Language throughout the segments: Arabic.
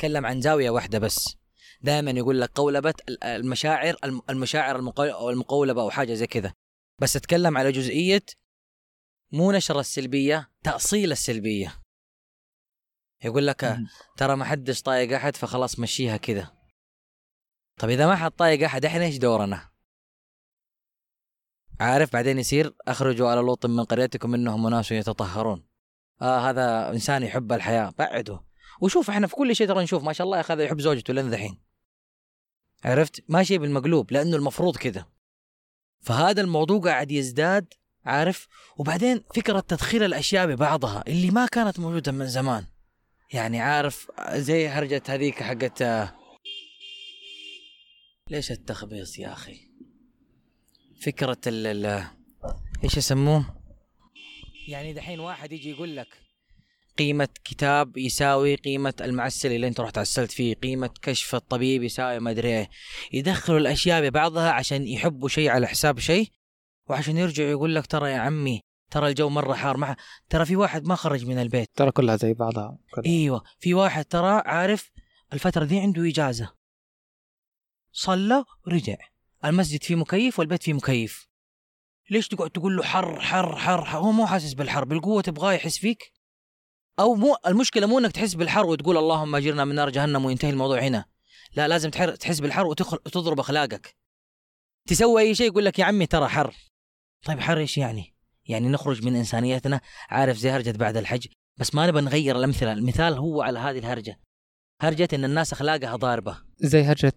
يتكلم عن زاوية واحدة بس. دائما يقول لك قولبه ال- المشاعر الم- المشاعر المقولبة أو حاجة زي كذا. بس أتكلم على جزئية مو نشر السلبية تأصيل السلبية. يقول لك. ترى ما حدش طايق أحد فخلاص مشيها كذا. طب إذا ما حد طايق أحد إحنا إيش دورنا؟ عارف بعدين يصير أخرجوا على لوط من قريتكم إنهم اناس يتطهرون. آه هذا إنسان يحب الحياة. بعده. وشوف إحنا في كل شيء ترى نشوف. ما شاء الله هذا يحب زوجته لين ذحين. عرفت؟ ماشي بالمقلوب لأنه المفروض كذا. فهذا الموضوع قاعد يزداد عارف؟ وبعدين فكرة تدخيل الأشياء ببعضها اللي ما كانت موجودة من زمان. يعني عارف زي هرجة هذيك حقت ليش التخبيص يا أخي؟ فكرة ال ال إيش يسموه؟ يعني دحين واحد يجي يقول لك قيمة كتاب يساوي قيمة المعسل اللي انت رحت عسلت فيه قيمة كشف الطبيب يساوي ما أدري إيه. يدخلوا الأشياء ببعضها عشان يحبوا شيء على حساب شيء وعشان يرجع يقول لك ترى يا عمي ترى الجو مرة حار مع ترى في واحد ما خرج من البيت. ترى كلها زي بعضها. كلها. إيوه في واحد ترى عارف الفترة دي عنده إجازة. صلى ورجع. المسجد فيه مكيف والبيت فيه مكيف. ليش تقعد تقول له حر حر حر, حر. هو مو حاسس بالحر بالقوة تبغاه يحس فيك؟ أو مو المشكلة مو إنك تحس بالحر وتقول اللهم أجرنا من نار جهنم وينتهي الموضوع هنا. لا لازم تحس بالحر. وتضرب أخلاقك. تسوي أي شيء يقول لك يا عمي ترى حر. طيب حر إيش يعني؟ يعني نخرج من إنسانيتنا عارف زي هرجة بعد الحج. بس ما نبغى نغير الأمثلة. المثال هو على هذه الهرجة. هرجة إن الناس أخلاقها ضاربة. زي هرجة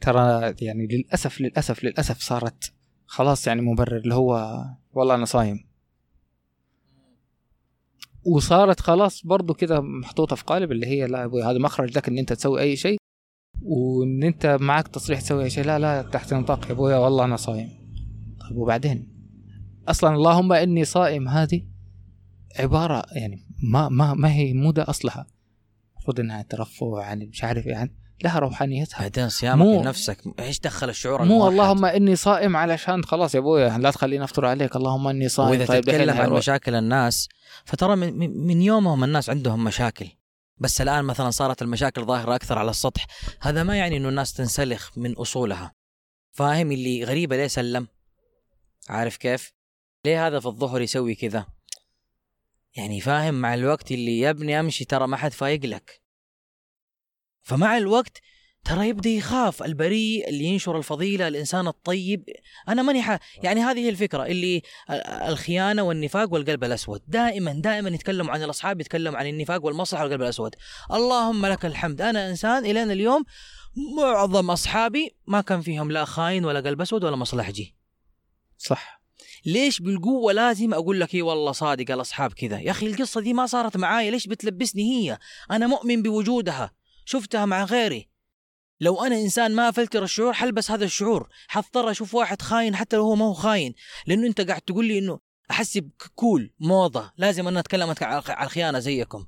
ترى يعني للأسف للأسف للأسف صارت خلاص يعني مبرر اللي هو والله أنا صايم. وصارت خلاص برضو كذا محطوطة في قالب اللي هي لا يا أبوي هذا مخرج لك إن أنت تسوي أي شيء وإن أنت معك تصريح تسوي أي شيء لا لا تحت نطاق يا أبوي والله أنا صايم. طيب وبعدين؟ أصلا اللهم إني صائم هذه عبارة يعني ما ما ما هي مو ده أصلها. المفروض إنها ترفع عن مش عارف يعني لها روحانيتها. بعدين صيامك مو- إيش دخل الشعور مو؟ اللهم إني صائم علشان خلاص يا ابويا لا تخليني افطر عليك. اللهم إني صائم. وإذا طيب تتكلم عن. مشاكل الناس فترى من, من- من يومهم الناس عندهم مشاكل. بس الآن مثلا صارت المشاكل ظاهرة أكثر على السطح. هذا ما يعني إنه الناس تنسلخ من أصولها. فاهم اللي غريبة ليه سلم؟ عارف كيف؟ ليه هذا في الظهر يسوي كذا؟ يعني فاهم مع الوقت اللي يا ابني أمشي ترى ما حد فايق لك. فمع الوقت ترى يبدأ يخاف البريء اللي ينشر الفضيلة الإنسان الطيب. أنا ماني ح... يعني هذه هي الفكرة اللي الخيانة والنفاق والقلب الأسود. دائما دائما يتكلموا عن الأصحاب يتكلموا عن النفاق والمصلحة والقلب الأسود. اللهم لك الحمد. أنا إنسان إلى اليوم معظم أصحابي ما كان فيهم لا خاين ولا قلب أسود ولا مصلحجي. صح. ليش بالقوة لازم أقول لك إيه والله صادق الأصحاب كذا؟ يا أخي القصة دي ما صارت معايا ليش بتلبسني هي؟ أنا مؤمن بوجودها. شفتها مع غيري. لو أنا إنسان ما أفلتر الشعور حلبس هذا الشعور. حضطر أشوف واحد خاين حتى لو هو ما هو خاين. لأنه أنت قاعد تقول لي إنه أحسب كول موضة. لازم أنا أتكلم على الخيانة زيكم.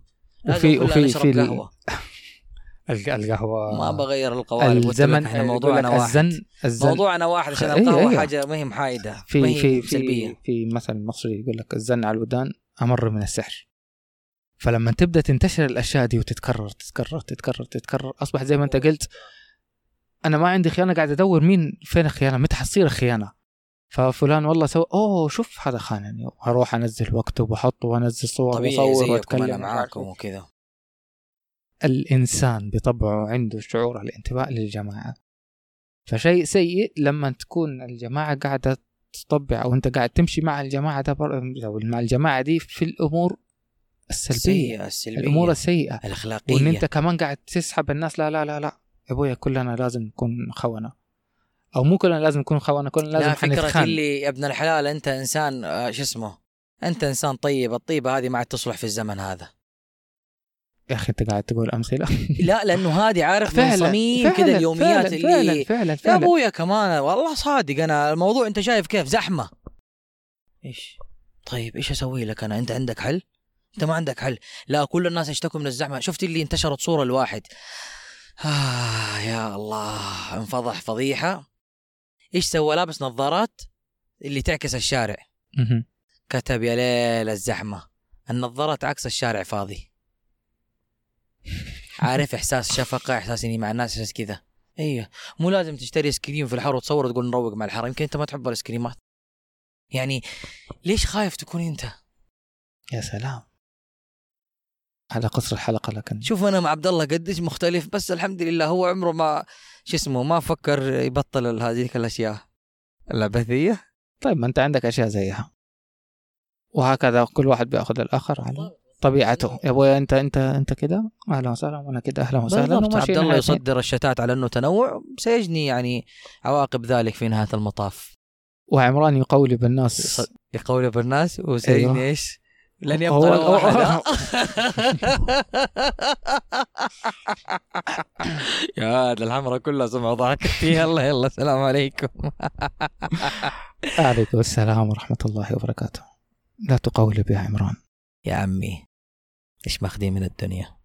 وفي- وفي- في ال- قهوة. الق- القهوة ما بغير القوالب الزمن إحنا. موضوعنا واحد. الزن الزن موضوعنا واحد عشان القهوة إيه. حاجة ما هي محايدة ما في في في في مثل مصري يقول لك الزن على الودان أمر من السحر. فلما تبدأ تنتشر الأشياء دي وتتكرر تتكرر تتكرر تتكرر أصبح زي ما أنت قلت أنا ما عندي خيانة قاعد أدور مين فين الخيانة متى حتصير الخيانه ففلان والله سوى أوه شوف هذا خانني أروح أنزل وأكتب وأحط وأنزل صور طبيعي وأصور وأتكلم أنا معاكم وكذا. الإنسان بطبعه عنده شعور الانتماء للجماعة. فشيء سيء لما تكون الجماعة قاعدة تطبع أو انت قاعد تمشي مع الجماعة ده بر... مع الجماعة دي في الأمور السلبية. السلبية. الأمور السيئه الأخلاقية. وإن أنت كمان قاعد تسحب الناس لا لا لا لا. يا أبويا كلنا لازم نكون خونة. أو مو كلنا لازم نكون خونة كلنا لازم لا فكرة حنتخان اللي يا ابن الحلال أنت إنسان آه، شو اسمه؟ أنت إنسان طيب الطيبة هذه ما عاد تصلح في الزمن هذا. يا أخي أنت قاعد تقول أمثلة. لا لأنه هذه عارف من صميم كذا اليوميات فعلا اللي فعلا فعلا, يا فعلا. أبويا كمان والله صادق أنا. الموضوع أنت شايف كيف؟ زحمة. إيش؟ طيب إيش أسوي لك أنا؟ أنت عندك حل؟ انت ما عندك حل. لا كل الناس يشتكوا من الزحمة. شفت اللي انتشرت صورة الواحد. آه يا الله انفضح فضيحة. إيش سوى؟ لابس نظارات اللي تعكس الشارع. كتب يا ليل الزحمة. النظارات عكس الشارع فاضي. عارف إحساس شفقة إحساس إني مع الناس إحساس كذا. أيوه مو لازم تشتري ايس كريم في الحر وتصور وتقول نروق مع الحر. يمكن أنت ما تحب الايس كريمات يعني ليش خايف تكون أنت؟ يا سلام. على قصر الحلقة لكن شوف أنا مع عبد الله قديش مختلف بس الحمد لله هو عمره ما شو اسمه ما فكر يبطل هذيك الأشياء. العبثيه طيب ما أنت عندك أشياء زيها. وهكذا كل واحد بيأخذ الآخر على طبيعته. يا أبوي أنت أنت أنت كده؟ أهلا وسهلا وأنا كده أهلا وسهلا. عبد الله. يصدر الشتات على أنه تنوع سيجني يعني عواقب ذلك في نهاية المطاف. وعمران يقولب الناس. يص- يقول بالناس وسيجني أيوه. إيش؟ لن هو- يبقى هو- أحد. يا هذا الحمرة كلها سمعوا ضحكت يلا يلا السلام عليكم. عليكم السلام ورحمة الله وبركاته. لا تقولب يا عمران. يا عمي إيش ماخذين من الدنيا؟